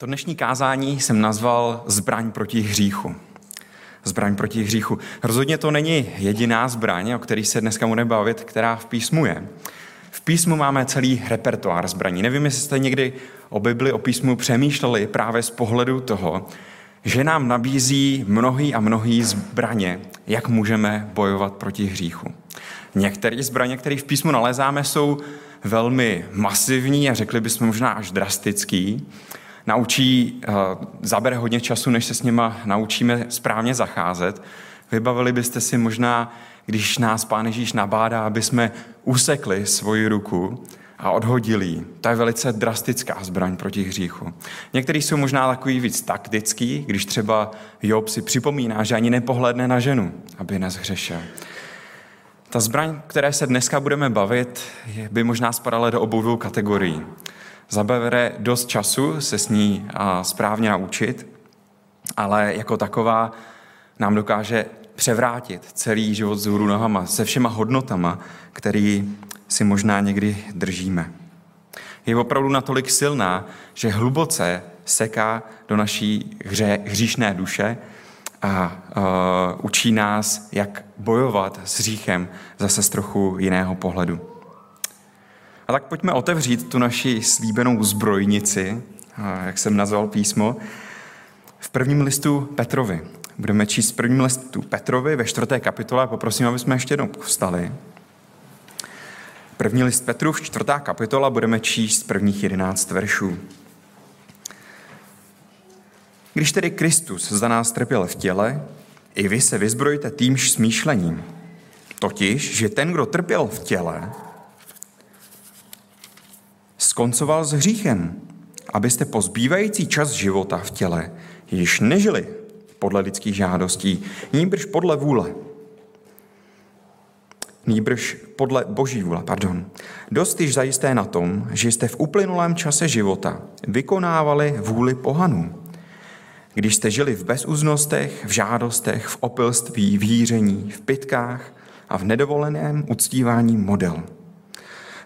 To dnešní kázání jsem nazval Zbraň proti hříchu. Zbraň proti hříchu. Rozhodně to není jediná zbraň, o který se dneska budeme bavit, která v písmu je. V písmu máme celý repertoár zbraní. Nevím, jestli jste někdy o Bibli, o písmu přemýšleli právě z pohledu toho, že nám nabízí mnohý a mnohý zbraně, jak můžeme bojovat proti hříchu. Některé zbraně, které v písmu nalezáme, jsou velmi masivní a řekli bychom možná až drastický naučí, eh, zabere hodně času, než se s nima naučíme správně zacházet. Vybavili byste si možná, když nás Pán Ježíš nabádá, aby jsme usekli svoji ruku a odhodili ji. To je velice drastická zbraň proti hříchu. Některý jsou možná takový víc taktický, když třeba Job si připomíná, že ani nepohledne na ženu, aby nezhřešil. Ta zbraň, které se dneska budeme bavit, by možná spadala do obou dvou kategorií zabere dost času se s ní správně naučit, ale jako taková nám dokáže převrátit celý život z hůru nohama, se všema hodnotama, který si možná někdy držíme. Je opravdu natolik silná, že hluboce seká do naší hře, hříšné duše a uh, učí nás, jak bojovat s hříchem zase z trochu jiného pohledu. A tak pojďme otevřít tu naši slíbenou zbrojnici, jak jsem nazval písmo, v prvním listu Petrovi. Budeme číst v prvním listu Petrovi ve čtvrté kapitole. Poprosím, aby jsme ještě jednou povstali. První list v čtvrtá kapitola, budeme číst prvních jedenáct veršů. Když tedy Kristus za nás trpěl v těle, i vy se vyzbrojte týmž smýšlením. Totiž, že ten, kdo trpěl v těle, skoncoval s hříchem, abyste po zbývající čas života v těle již nežili podle lidských žádostí, níbrž podle vůle. Nýbrž podle boží vůle, pardon. Dost již zajisté na tom, že jste v uplynulém čase života vykonávali vůli pohanů, když jste žili v bezúznostech, v žádostech, v opilství, v jíření, v pitkách a v nedovoleném uctívání model.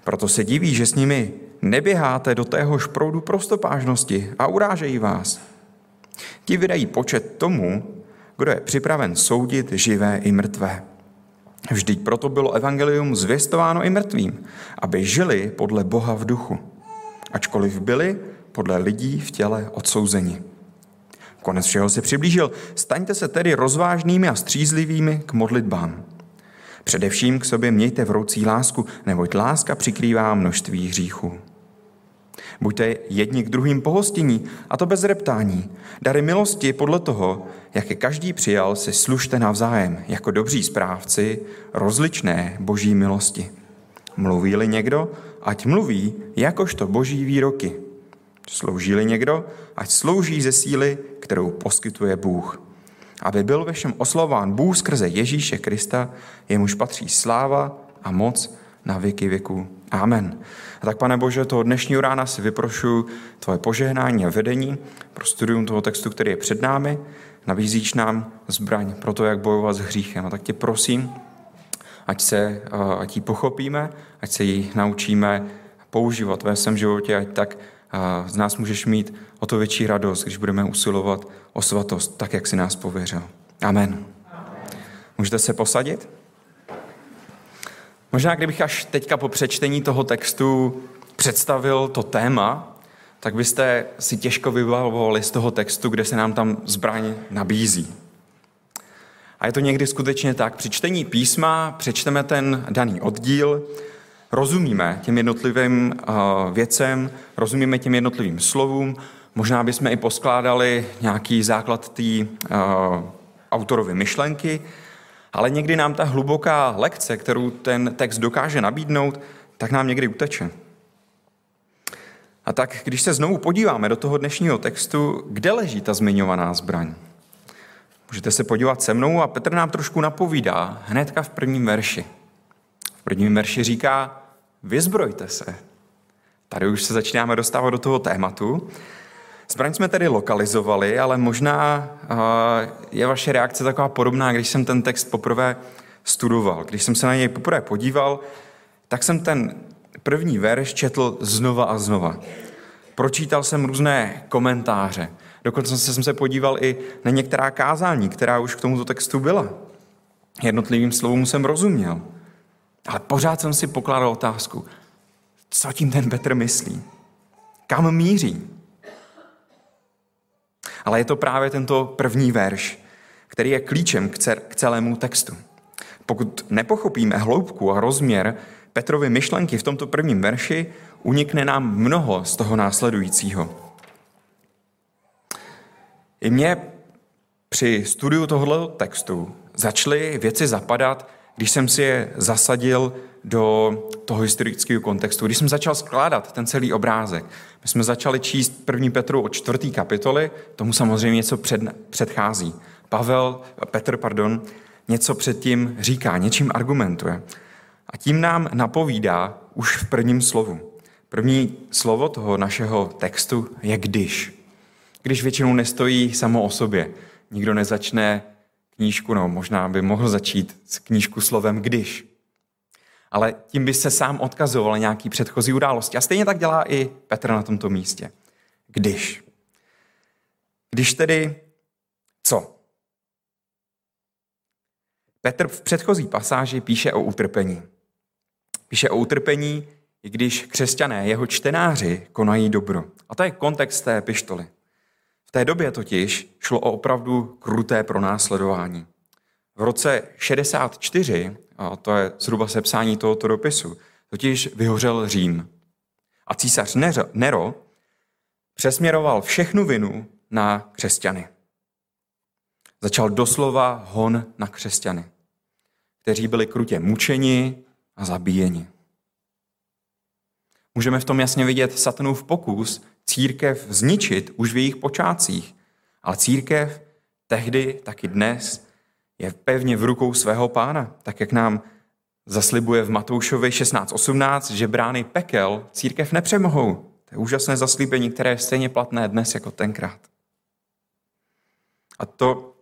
Proto se diví, že s nimi neběháte do téhož proudu prostopážnosti a urážejí vás. Ti vydají počet tomu, kdo je připraven soudit živé i mrtvé. Vždyť proto bylo evangelium zvěstováno i mrtvým, aby žili podle Boha v duchu, ačkoliv byli podle lidí v těle odsouzeni. Konec všeho se přiblížil. Staňte se tedy rozvážnými a střízlivými k modlitbám. Především k sobě mějte vroucí lásku, neboť láska přikrývá množství hříchů. Buďte jedni k druhým pohostinní, a to bez reptání. Dary milosti podle toho, jak je každý přijal, si služte navzájem, jako dobří správci rozličné boží milosti. Mluví-li někdo, ať mluví jakožto boží výroky. Slouží-li někdo, ať slouží ze síly, kterou poskytuje Bůh. Aby byl ve všem oslován Bůh skrze Ježíše Krista, jemuž patří sláva a moc na věky věku. Amen. A tak, pane Bože, toho dnešního rána si vyprošuji tvoje požehnání a vedení pro studium toho textu, který je před námi. Nabízíš nám zbraň pro to, jak bojovat s hříchem. A tak tě prosím, ať, se, ať ji pochopíme, ať se ji naučíme používat ve svém životě, ať tak z nás můžeš mít o to větší radost, když budeme usilovat o svatost, tak, jak si nás pověřil. Amen. Můžete se posadit? Možná, kdybych až teďka po přečtení toho textu představil to téma, tak byste si těžko vybavovali z toho textu, kde se nám tam zbraň nabízí. A je to někdy skutečně tak. Při čtení písma přečteme ten daný oddíl, rozumíme těm jednotlivým věcem, rozumíme těm jednotlivým slovům, možná bychom i poskládali nějaký základ té autorovy myšlenky, ale někdy nám ta hluboká lekce, kterou ten text dokáže nabídnout, tak nám někdy uteče. A tak, když se znovu podíváme do toho dnešního textu, kde leží ta zmiňovaná zbraň? Můžete se podívat se mnou a Petr nám trošku napovídá hnedka v prvním verši. V prvním verši říká, vyzbrojte se. Tady už se začínáme dostávat do toho tématu. Zbraň jsme tedy lokalizovali, ale možná je vaše reakce taková podobná, když jsem ten text poprvé studoval. Když jsem se na něj poprvé podíval, tak jsem ten první verš četl znova a znova. pročítal jsem různé komentáře. Dokonce jsem se podíval i na některá kázání, která už k tomuto textu byla. Jednotlivým slovům jsem rozuměl. Ale pořád jsem si pokládal otázku, co tím ten Petr myslí? Kam míří? Ale je to právě tento první verš, který je klíčem k celému textu. Pokud nepochopíme hloubku a rozměr Petrovy myšlenky v tomto prvním verši, unikne nám mnoho z toho následujícího. I mě při studiu tohoto textu začaly věci zapadat, když jsem si je zasadil do toho historického kontextu, když jsem začal skládat ten celý obrázek. My jsme začali číst první Petru od čtvrtý kapitoly, tomu samozřejmě něco před, předchází. Pavel, Petr, pardon, něco předtím říká, něčím argumentuje. A tím nám napovídá už v prvním slovu. První slovo toho našeho textu je když. Když většinou nestojí samo o sobě. Nikdo nezačne knížku, no možná by mohl začít s knížku slovem když. Ale tím by se sám odkazoval nějaký předchozí události. A stejně tak dělá i Petr na tomto místě. Když. Když tedy co? Petr v předchozí pasáži píše o utrpení. Píše o utrpení, i když křesťané, jeho čtenáři, konají dobro. A to je kontext té pištoly. V té době totiž šlo o opravdu kruté pronásledování. V roce 64, a to je zhruba sepsání tohoto dopisu, totiž vyhořel Řím. A císař Nero přesměroval všechnu vinu na křesťany. Začal doslova hon na křesťany, kteří byli krutě mučeni a zabíjeni. Můžeme v tom jasně vidět satanův pokus církev zničit už v jejich počátcích. Ale církev tehdy, tak i dnes, je pevně v rukou svého pána, tak jak nám zaslibuje v Matoušovi 16.18, že brány pekel církev nepřemohou. To je úžasné zaslíbení, které je stejně platné dnes jako tenkrát. A to,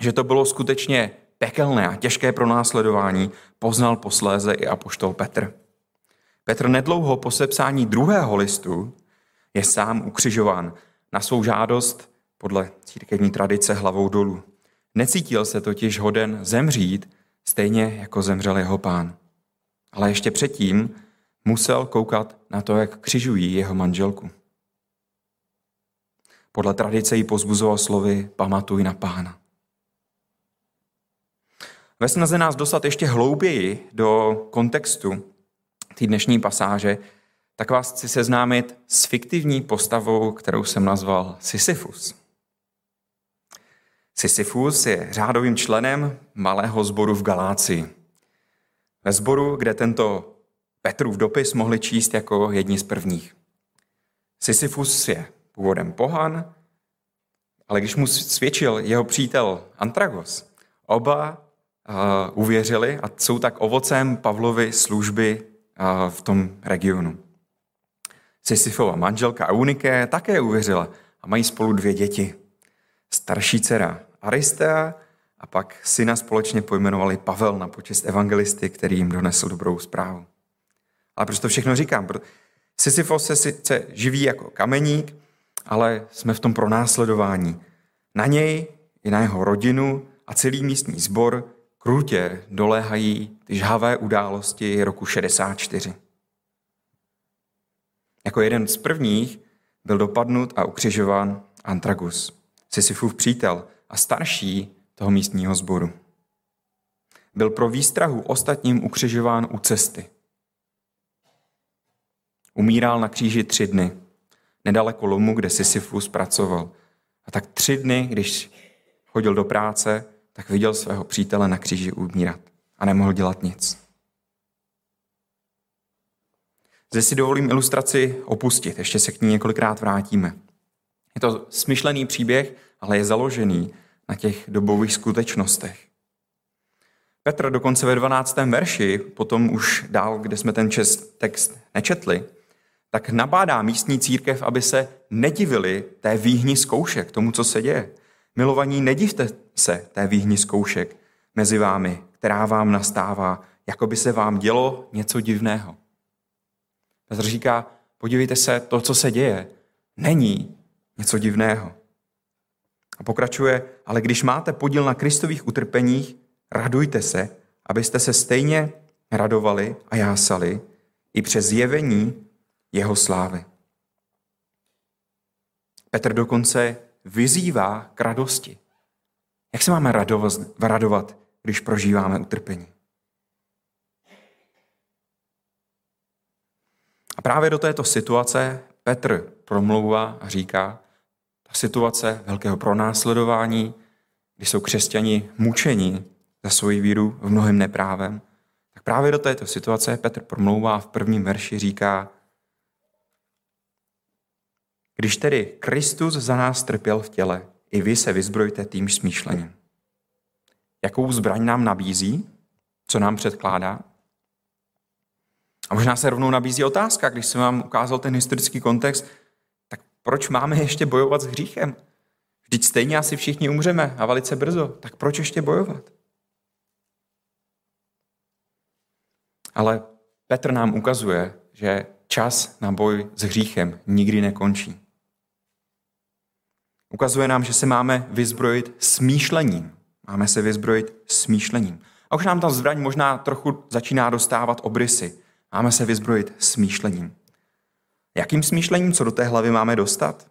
že to bylo skutečně pekelné a těžké pronásledování, poznal posléze i apoštol Petr. Petr nedlouho po sepsání druhého listu je sám ukřižován na svou žádost podle církevní tradice hlavou dolů. Necítil se totiž hoden zemřít, stejně jako zemřel jeho pán. Ale ještě předtím musel koukat na to, jak křižují jeho manželku. Podle tradice ji pozbuzoval slovy pamatuj na pána. Ve snaze nás dostat ještě hlouběji do kontextu té dnešní pasáže, tak vás chci seznámit s fiktivní postavou, kterou jsem nazval Sisyfus. Sisyfus je řádovým členem malého sboru v Galácii. Ve sboru, kde tento Petrův dopis mohli číst jako jedni z prvních. Sisyfus je původem pohan, ale když mu svědčil jeho přítel Antragos, oba uh, uvěřili a jsou tak ovocem Pavlovy služby uh, v tom regionu. Sisyfova manželka Eunike také uvěřila a mají spolu dvě děti. Starší dcera Aristea a pak syna společně pojmenovali Pavel na počest evangelisty, který jim donesl dobrou zprávu. Ale proč to všechno říkám? Sisyfos se sice živí jako kameník, ale jsme v tom pronásledování. Na něj i na jeho rodinu a celý místní sbor krutě doléhají ty žhavé události roku 64. Jako jeden z prvních byl dopadnut a ukřižován Antragus, Sisyfův přítel a starší toho místního sboru. Byl pro výstrahu ostatním ukřižován u cesty. Umíral na kříži tři dny, nedaleko lomu, kde Sisyfus pracoval. A tak tři dny, když chodil do práce, tak viděl svého přítele na kříži umírat a nemohl dělat nic. Zde si dovolím ilustraci opustit, ještě se k ní několikrát vrátíme. Je to smyšlený příběh, ale je založený na těch dobových skutečnostech. Petr dokonce ve 12. verši, potom už dál, kde jsme ten čest, text nečetli, tak nabádá místní církev, aby se nedivili té výhni zkoušek, tomu, co se děje. Milovaní, nedivte se té výhni zkoušek mezi vámi, která vám nastává, jako by se vám dělo něco divného. Petr říká, podívejte se, to, co se děje, není něco divného. A pokračuje, ale když máte podíl na Kristových utrpeních, radujte se, abyste se stejně radovali a jásali i přes zjevení jeho slávy. Petr dokonce vyzývá k radosti. Jak se máme radovat, když prožíváme utrpení? A právě do této situace Petr promlouvá a říká, ta situace velkého pronásledování, kdy jsou křesťani mučeni za svoji víru v mnohem neprávem, tak právě do této situace Petr promlouvá v prvním verši říká, když tedy Kristus za nás trpěl v těle, i vy se vyzbrojte tím smýšlením. Jakou zbraň nám nabízí? Co nám předkládá? A možná se rovnou nabízí otázka, když jsem vám ukázal ten historický kontext, proč máme ještě bojovat s hříchem? Vždyť stejně asi všichni umřeme a velice brzo, tak proč ještě bojovat? Ale Petr nám ukazuje, že čas na boj s hříchem nikdy nekončí. Ukazuje nám, že se máme vyzbrojit smýšlením. Máme se vyzbrojit smýšlením. A už nám ta zbraň možná trochu začíná dostávat obrysy. Máme se vyzbrojit smýšlením. Jakým smýšlením, co do té hlavy máme dostat?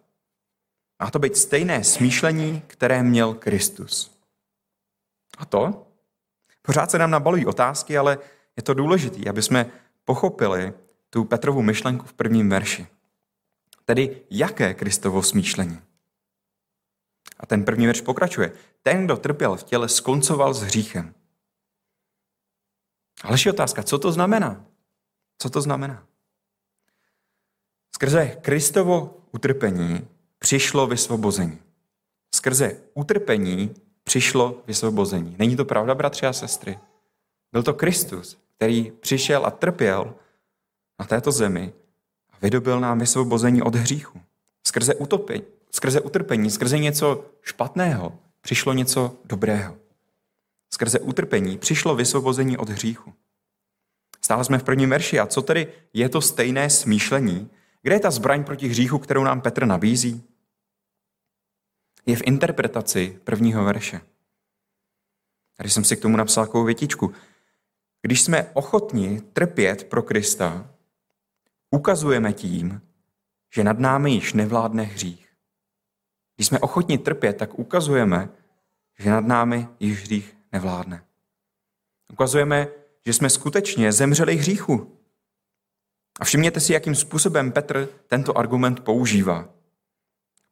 Má to být stejné smýšlení, které měl Kristus. A to? Pořád se nám nabalují otázky, ale je to důležité, aby jsme pochopili tu Petrovu myšlenku v prvním verši. Tedy jaké Kristovo smýšlení? A ten první verš pokračuje. Ten, kdo trpěl v těle, skoncoval s hříchem. Ale je otázka, co to znamená? Co to znamená? Skrze Kristovo utrpení přišlo vysvobození. Skrze utrpení přišlo vysvobození. Není to pravda, bratři a sestry? Byl to Kristus, který přišel a trpěl na této zemi a vydobil nám vysvobození od hříchu. Skrze utopení, skrze utrpení, skrze něco špatného přišlo něco dobrého. Skrze utrpení přišlo vysvobození od hříchu. Stále jsme v prvním verši. A co tedy je to stejné smýšlení? Kde je ta zbraň proti hříchu, kterou nám Petr nabízí? Je v interpretaci prvního verše. Tady jsem si k tomu napsal takovou větičku. Když jsme ochotni trpět pro Krista, ukazujeme tím, že nad námi již nevládne hřích. Když jsme ochotni trpět, tak ukazujeme, že nad námi již hřích nevládne. Ukazujeme, že jsme skutečně zemřeli hříchu. A všimněte si, jakým způsobem Petr tento argument používá.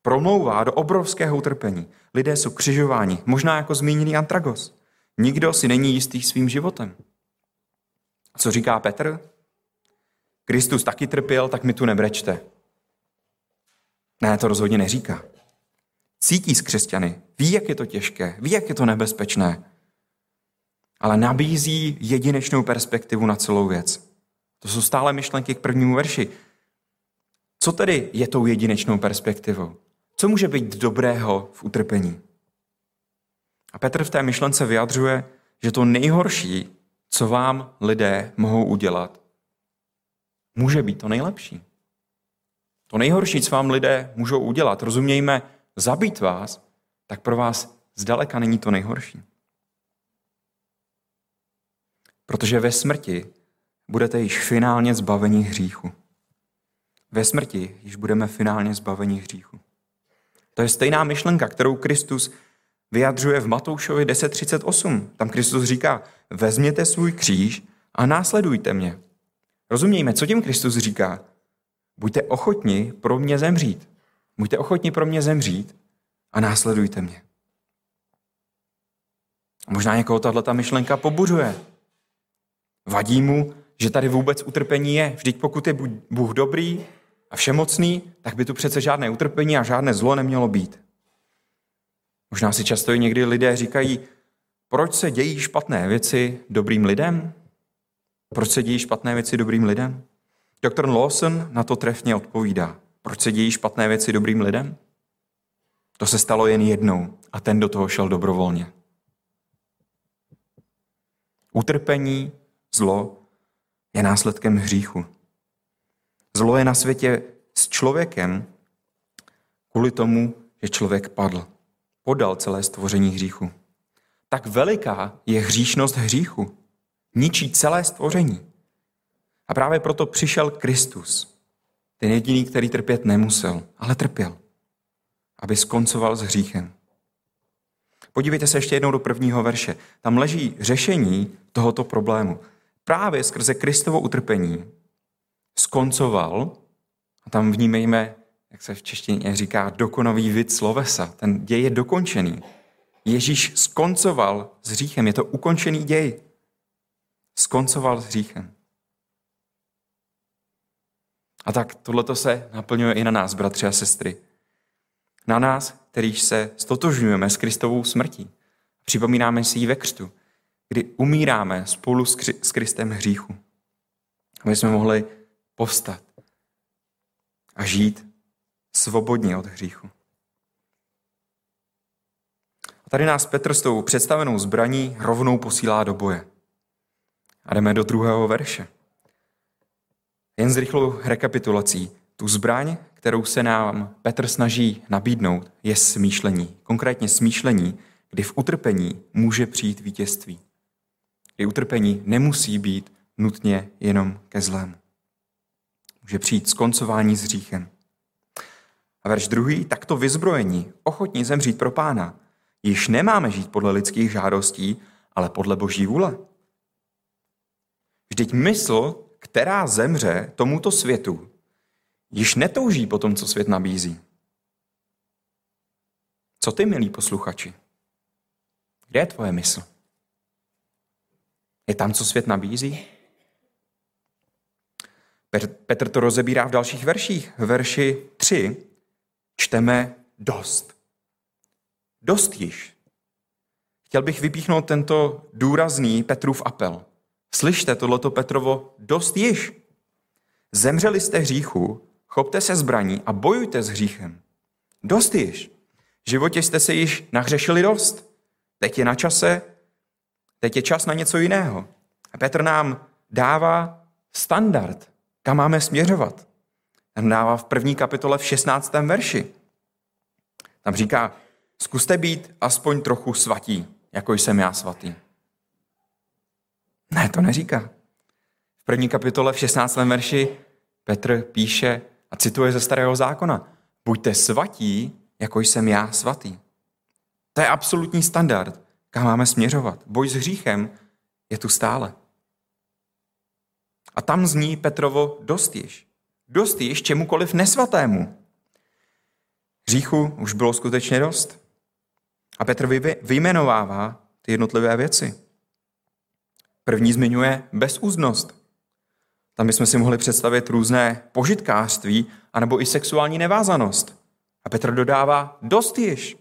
Promlouvá do obrovského utrpení. Lidé jsou křižováni, možná jako zmíněný Antragos. Nikdo si není jistý svým životem. Co říká Petr? Kristus taky trpěl, tak mi tu nebrečte. Ne, to rozhodně neříká cítí s křesťany, ví, jak je to těžké, ví, jak je to nebezpečné, ale nabízí jedinečnou perspektivu na celou věc. To jsou stále myšlenky k prvnímu verši. Co tedy je tou jedinečnou perspektivou? Co může být dobrého v utrpení? A Petr v té myšlence vyjadřuje, že to nejhorší, co vám lidé mohou udělat, může být to nejlepší. To nejhorší, co vám lidé můžou udělat, rozumějme, zabít vás, tak pro vás zdaleka není to nejhorší. Protože ve smrti budete již finálně zbaveni hříchu. Ve smrti již budeme finálně zbaveni hříchu. To je stejná myšlenka, kterou Kristus vyjadřuje v Matoušovi 10.38. Tam Kristus říká, vezměte svůj kříž a následujte mě. Rozumějme, co tím Kristus říká? Buďte ochotni pro mě zemřít. Buďte ochotni pro mě zemřít a následujte mě. Možná někoho tahle myšlenka pobuřuje. Vadí mu, že tady vůbec utrpení je. Vždyť pokud je Bůh dobrý a všemocný, tak by tu přece žádné utrpení a žádné zlo nemělo být. Možná si často i někdy lidé říkají, proč se dějí špatné věci dobrým lidem? Proč se dějí špatné věci dobrým lidem? Doktor Lawson na to trefně odpovídá. Proč se dějí špatné věci dobrým lidem? To se stalo jen jednou a ten do toho šel dobrovolně. Utrpení, zlo je následkem hříchu. Zlo je na světě s člověkem kvůli tomu, že člověk padl. Podal celé stvoření hříchu. Tak veliká je hříšnost hříchu. Ničí celé stvoření. A právě proto přišel Kristus. Ten jediný, který trpět nemusel, ale trpěl. Aby skoncoval s hříchem. Podívejte se ještě jednou do prvního verše. Tam leží řešení tohoto problému. Právě skrze Kristovo utrpení skoncoval, a tam vnímejme, jak se v češtině říká, dokonavý vid slovesa. Ten děj je dokončený. Ježíš skoncoval s hříchem. Je to ukončený děj. Skoncoval s hříchem. A tak tohleto se naplňuje i na nás, bratři a sestry. Na nás, kterých se stotožňujeme s Kristovou smrtí. Připomínáme si ji ve křtu, kdy umíráme spolu s Kristem hříchu. Aby jsme mohli povstat a žít svobodně od hříchu. A tady nás Petr s tou představenou zbraní rovnou posílá do boje. A jdeme do druhého verše. Jen s rychlou rekapitulací. Tu zbraň, kterou se nám Petr snaží nabídnout, je smýšlení. Konkrétně smýšlení, kdy v utrpení může přijít vítězství. Kdy utrpení nemusí být nutně jenom ke zlému. Může přijít skoncování s hříchem. A verš druhý, takto vyzbrojení, ochotní zemřít pro pána, již nemáme žít podle lidských žádostí, ale podle boží vůle. Vždyť mysl, která zemře tomuto světu, již netouží po tom, co svět nabízí. Co ty, milí posluchači? Kde je tvoje mysl? Je tam, co svět nabízí? Petr to rozebírá v dalších verších. V verši 3 čteme dost. Dost již. Chtěl bych vypíchnout tento důrazný Petrův apel. Slyšte tohleto Petrovo dost již. Zemřeli jste hříchu, chopte se zbraní a bojujte s hříchem. Dost již. V životě jste se již nahřešili dost. Teď je na čase, teď je čas na něco jiného. A Petr nám dává standard, kam máme směřovat. Tam dává v první kapitole v 16. verši. Tam říká, zkuste být aspoň trochu svatí, jako jsem já svatý. Ne, to neříká. V první kapitole v 16. verši Petr píše a cituje ze starého zákona. Buďte svatí, jako jsem já svatý. To je absolutní standard, kam máme směřovat. Boj s hříchem je tu stále. A tam zní Petrovo dost již. Dost již čemukoliv nesvatému. Hříchu už bylo skutečně dost. A Petr vyjmenovává ty jednotlivé věci. První zmiňuje bezúznost. Tam bychom si mohli představit různé požitkářství anebo i sexuální nevázanost. A Petr dodává dost již.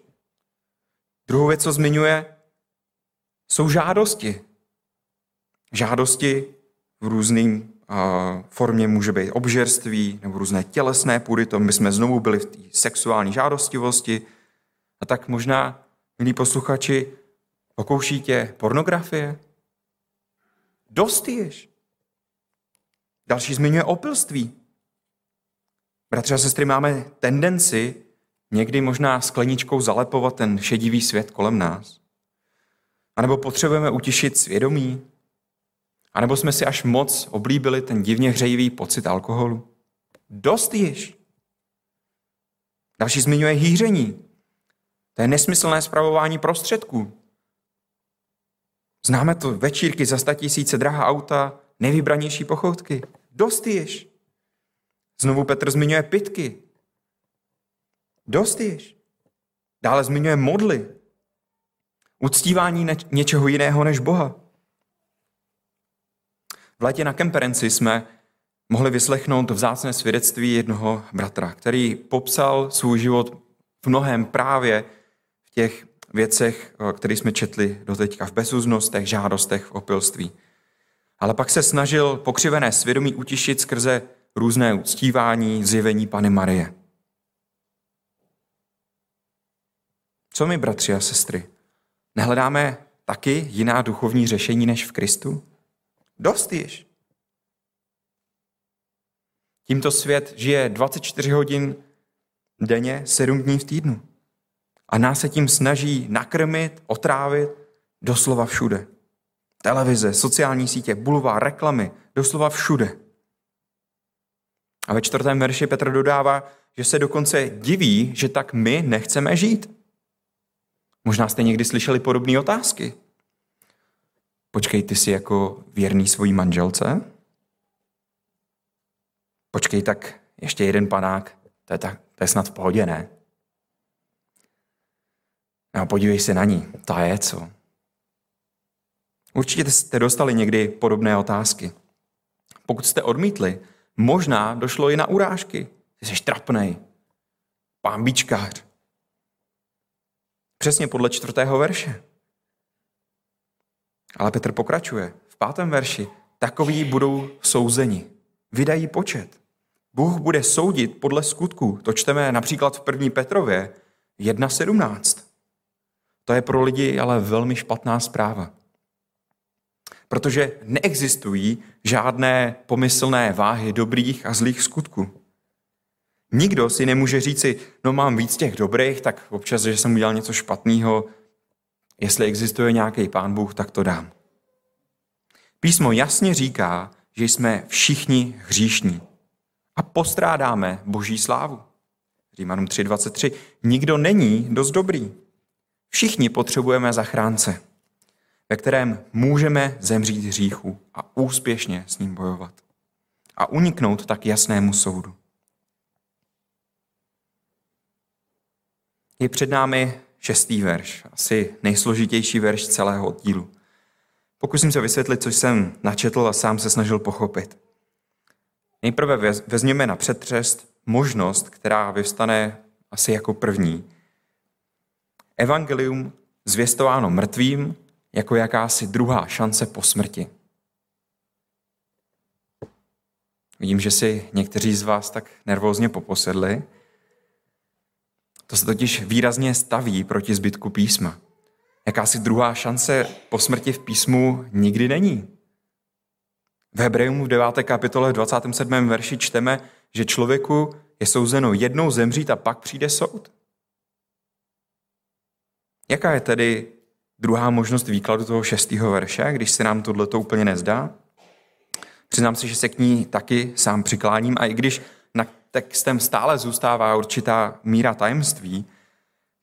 Druhou věc, co zmiňuje, jsou žádosti. Žádosti v různým formě může být obžerství nebo různé tělesné půdy, to my jsme znovu byli v té sexuální žádostivosti. A tak možná, milí posluchači, pokouší tě pornografie? Dost. Další zmiňuje opilství. Bratři a sestry, máme tendenci někdy možná skleničkou zalepovat ten šedivý svět kolem nás. A nebo potřebujeme utišit svědomí, a nebo jsme si až moc oblíbili ten divně hřejivý pocit alkoholu. Dost již. Další zmiňuje hýření. To je nesmyslné zpravování prostředků. Známe to večírky za tisíce drahá auta, nejvybranější pochoutky. Dost již. Znovu Petr zmiňuje pitky. Dost již. Dále zmiňuje modly. Uctívání něčeho jiného než Boha. V létě na kemperenci jsme mohli vyslechnout vzácné svědectví jednoho bratra, který popsal svůj život v mnohem právě v těch věcech, které jsme četli doteďka, v bezúznostech, žádostech, v opilství. Ale pak se snažil pokřivené svědomí utišit skrze různé uctívání, zjevení Pany Marie. Co my, bratři a sestry? Nehledáme taky jiná duchovní řešení než v Kristu? Dost již. Tímto svět žije 24 hodin denně, 7 dní v týdnu. A nás se tím snaží nakrmit, otrávit doslova všude. Televize, sociální sítě, bulvár, reklamy, doslova všude. A ve čtvrtém verši Petr dodává, že se dokonce diví, že tak my nechceme žít. Možná jste někdy slyšeli podobné otázky. Počkej, ty jsi jako věrný svojí manželce? Počkej, tak ještě jeden panák, to je, tak, to je snad v pohodě, ne? No, podívej se na ní, ta je co? Určitě jste dostali někdy podobné otázky. Pokud jste odmítli, možná došlo i na urážky. Jsi trapnej. Pán bíčkář. Přesně podle čtvrtého verše. Ale Petr pokračuje. V pátém verši. Takoví budou souzeni. Vydají počet. Bůh bude soudit podle skutků. To čteme například v 1. Petrově 1.17. To je pro lidi ale velmi špatná zpráva. Protože neexistují žádné pomyslné váhy dobrých a zlých skutků. Nikdo si nemůže říci, no mám víc těch dobrých, tak občas, že jsem udělal něco špatného, jestli existuje nějaký pán Bůh, tak to dám. Písmo jasně říká, že jsme všichni hříšní a postrádáme boží slávu. Římanům 3.23. Nikdo není dost dobrý. Všichni potřebujeme zachránce, ve kterém můžeme zemřít hříchu a úspěšně s ním bojovat. A uniknout tak jasnému soudu. Je před námi šestý verš, asi nejsložitější verš celého oddílu. Pokusím se vysvětlit, co jsem načetl a sám se snažil pochopit. Nejprve vezměme na přetřest možnost, která vyvstane asi jako první. Evangelium zvěstováno mrtvým jako jakási druhá šance po smrti. Vidím, že si někteří z vás tak nervózně poposedli. To se totiž výrazně staví proti zbytku písma. Jakási druhá šance po smrti v písmu nikdy není. V Hebrejům v 9. kapitole v 27. verši čteme, že člověku je souzeno jednou zemřít a pak přijde soud. Jaká je tedy druhá možnost výkladu toho šestého verše, když se nám tohle to úplně nezdá? Přiznám se, že se k ní taky sám přikláním a i když textem stále zůstává určitá míra tajemství,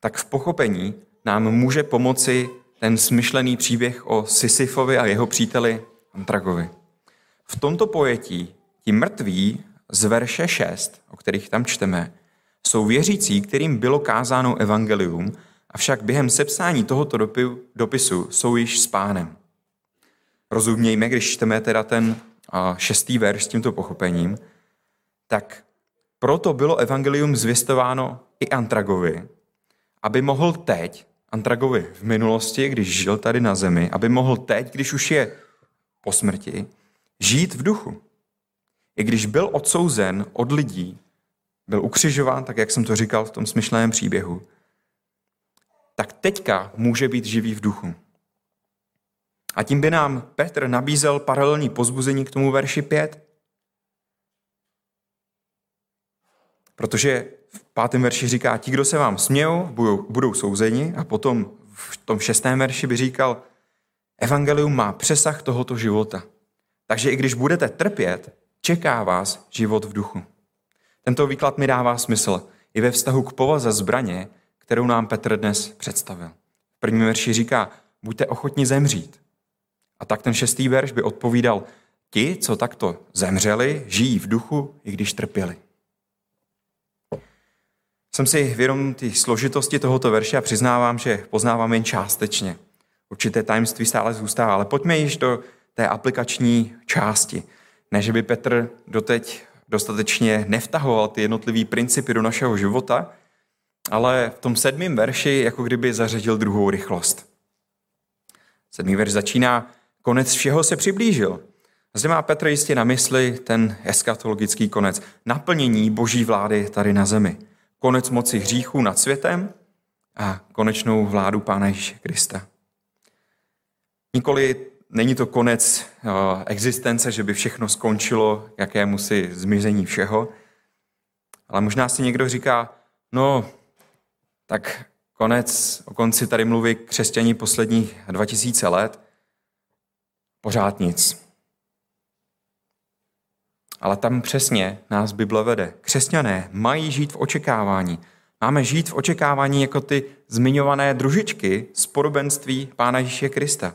tak v pochopení nám může pomoci ten smyšlený příběh o Sisyfovi a jeho příteli Antragovi. V tomto pojetí ti mrtví z verše 6, o kterých tam čteme, jsou věřící, kterým bylo kázáno evangelium, avšak během sepsání tohoto dopisu jsou již s pánem. Rozumějme, když čteme teda ten šestý verš s tímto pochopením, tak proto bylo evangelium zvěstováno i Antragovi, aby mohl teď, Antragovi v minulosti, když žil tady na zemi, aby mohl teď, když už je po smrti, žít v duchu. I když byl odsouzen od lidí, byl ukřižován, tak jak jsem to říkal v tom smyšleném příběhu, tak teďka může být živý v duchu. A tím by nám Petr nabízel paralelní pozbuzení k tomu verši 5. Protože v pátém verši říká, ti, kdo se vám smějou, budou, budou souzeni a potom v tom šestém verši by říkal, evangelium má přesah tohoto života. Takže i když budete trpět, čeká vás život v duchu. Tento výklad mi dává smysl i ve vztahu k povaze zbraně, kterou nám Petr dnes představil. V prvním verši říká, buďte ochotni zemřít. A tak ten šestý verš by odpovídal, ti, co takto zemřeli, žijí v duchu, i když trpěli. Jsem si vědom té složitosti tohoto verše a přiznávám, že poznávám jen částečně. Určité tajemství stále zůstává, ale pojďme již do té aplikační části. Ne, že by Petr doteď dostatečně nevtahoval ty jednotlivé principy do našeho života, ale v tom sedmém verši jako kdyby zařadil druhou rychlost. Sedmý verš začíná, konec všeho se přiblížil. Zde má Petr jistě na mysli ten eskatologický konec, naplnění boží vlády tady na zemi. Konec moci hříchu nad světem a konečnou vládu Pána Ježíše Krista. Nikoli není to konec existence, že by všechno skončilo, jaké musí zmizení všeho, ale možná si někdo říká, no, tak konec, o konci tady mluví křesťaní posledních 2000 let, pořád nic. Ale tam přesně nás Bible vede. Křesťané mají žít v očekávání. Máme žít v očekávání jako ty zmiňované družičky z podobenství Pána Ježíše Krista.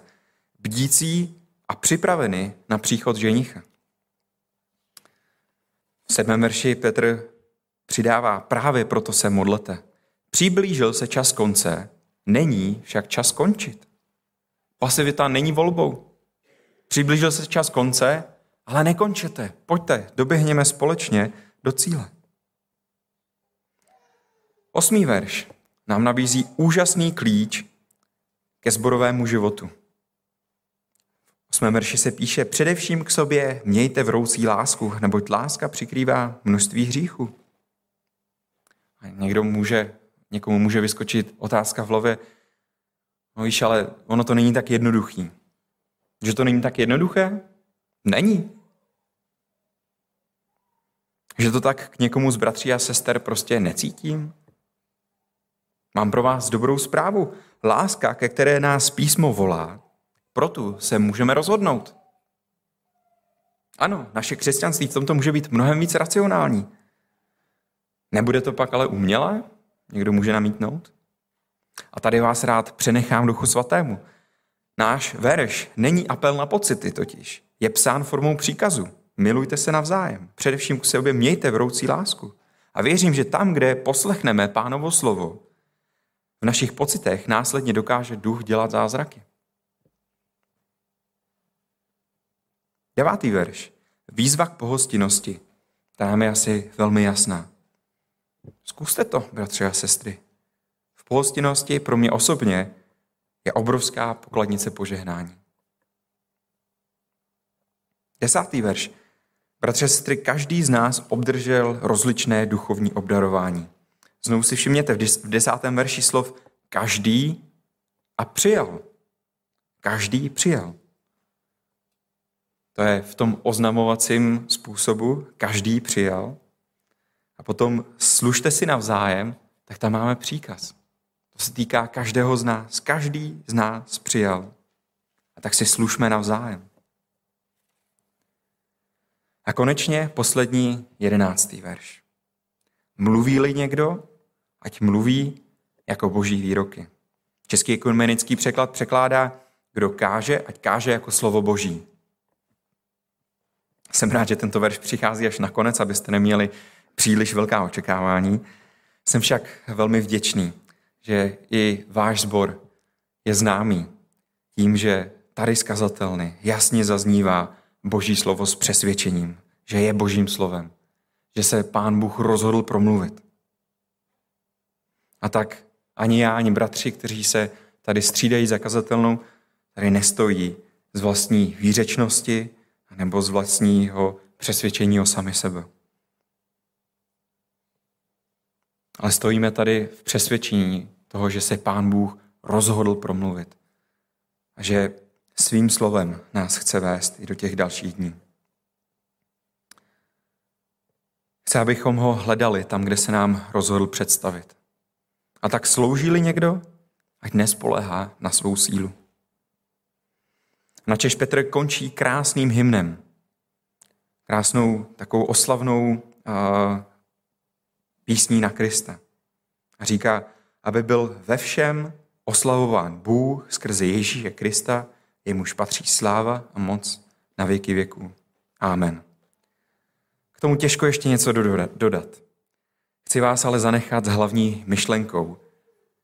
Bdící a připraveny na příchod ženicha. V sedmém verši Petr přidává, právě proto se modlete. Přiblížil se čas konce, není však čas končit. Pasivita není volbou. Přiblížil se čas konce, ale nekončete. Pojďte, doběhněme společně do cíle. Osmý verš nám nabízí úžasný klíč ke zborovému životu. V osmém verši se píše, především k sobě mějte vroucí lásku, neboť láska přikrývá množství hříchů. A někdo může, někomu může vyskočit otázka v hlavě, no víš, ale ono to není tak jednoduchý. Že to není tak jednoduché? Není. Že to tak k někomu z bratří a sester prostě necítím? Mám pro vás dobrou zprávu. Láska, ke které nás písmo volá, proto se můžeme rozhodnout. Ano, naše křesťanství v tomto může být mnohem víc racionální. Nebude to pak ale umělé? Někdo může namítnout? A tady vás rád přenechám duchu svatému. Náš verš není apel na pocity totiž. Je psán formou příkazu. Milujte se navzájem. Především k sobě mějte vroucí lásku. A věřím, že tam, kde poslechneme pánovo slovo, v našich pocitech následně dokáže duch dělat zázraky. Devátý verš. Výzva k pohostinnosti. Ta nám je asi velmi jasná. Zkuste to, bratři a sestry. V pohostinnosti pro mě osobně je obrovská pokladnice požehnání. Desátý verš. Bratři a sestry, každý z nás obdržel rozličné duchovní obdarování. Znovu si všimněte v desátém verši slov každý a přijal. Každý přijal. To je v tom oznamovacím způsobu, každý přijal. A potom služte si navzájem, tak tam máme příkaz. To se týká každého z nás. Každý z nás přijal. A tak si služme navzájem. A konečně poslední jedenáctý verš. Mluví-li někdo, ať mluví jako boží výroky. Český ekumenický překlad překládá, kdo káže, ať káže jako slovo boží. Jsem rád, že tento verš přichází až nakonec, abyste neměli příliš velká očekávání. Jsem však velmi vděčný, že i váš sbor je známý tím, že tady skazatelny jasně zaznívá boží slovo s přesvědčením, že je božím slovem, že se pán Bůh rozhodl promluvit. A tak ani já, ani bratři, kteří se tady střídají zakazatelnou, tady nestojí z vlastní výřečnosti nebo z vlastního přesvědčení o sami sebe. Ale stojíme tady v přesvědčení toho, že se Pán Bůh rozhodl promluvit. A že svým slovem nás chce vést i do těch dalších dní. Chce, abychom ho hledali tam, kde se nám rozhodl představit. A tak slouží-li někdo, ať nespolehá na svou sílu. Načež Petr končí krásným hymnem. Krásnou takovou oslavnou uh, písní na Krista. A říká, aby byl ve všem oslavován Bůh skrze Ježíše Krista, jemuž patří sláva a moc na věky věků. Amen. K tomu těžko ještě něco dodat. Chci vás ale zanechat s hlavní myšlenkou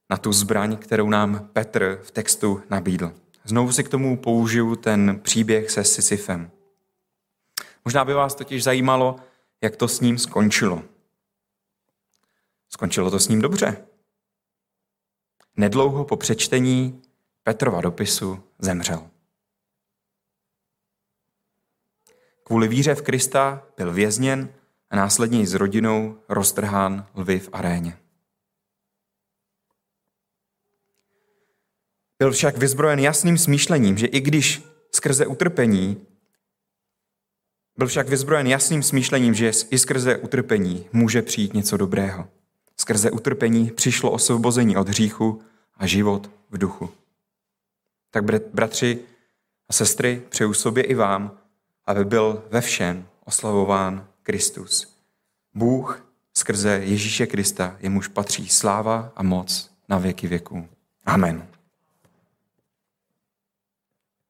na tu zbraň, kterou nám Petr v textu nabídl. Znovu si k tomu použiju ten příběh se Sisyfem. Možná by vás totiž zajímalo, jak to s ním skončilo. Skončilo to s ním dobře. Nedlouho po přečtení Petrova dopisu zemřel. Kvůli víře v Krista byl vězněn a následně s rodinou roztrhán lvy v aréně. Byl však vyzbrojen jasným smýšlením, že i když skrze utrpení, byl však vyzbrojen jasným smýšlením, že i skrze utrpení může přijít něco dobrého. Skrze utrpení přišlo osvobození od hříchu a život v duchu. Tak bratři a sestry, přeju sobě i vám, aby byl ve všem oslavován Kristus. Bůh skrze Ježíše Krista, jemuž patří sláva a moc na věky věků. Amen.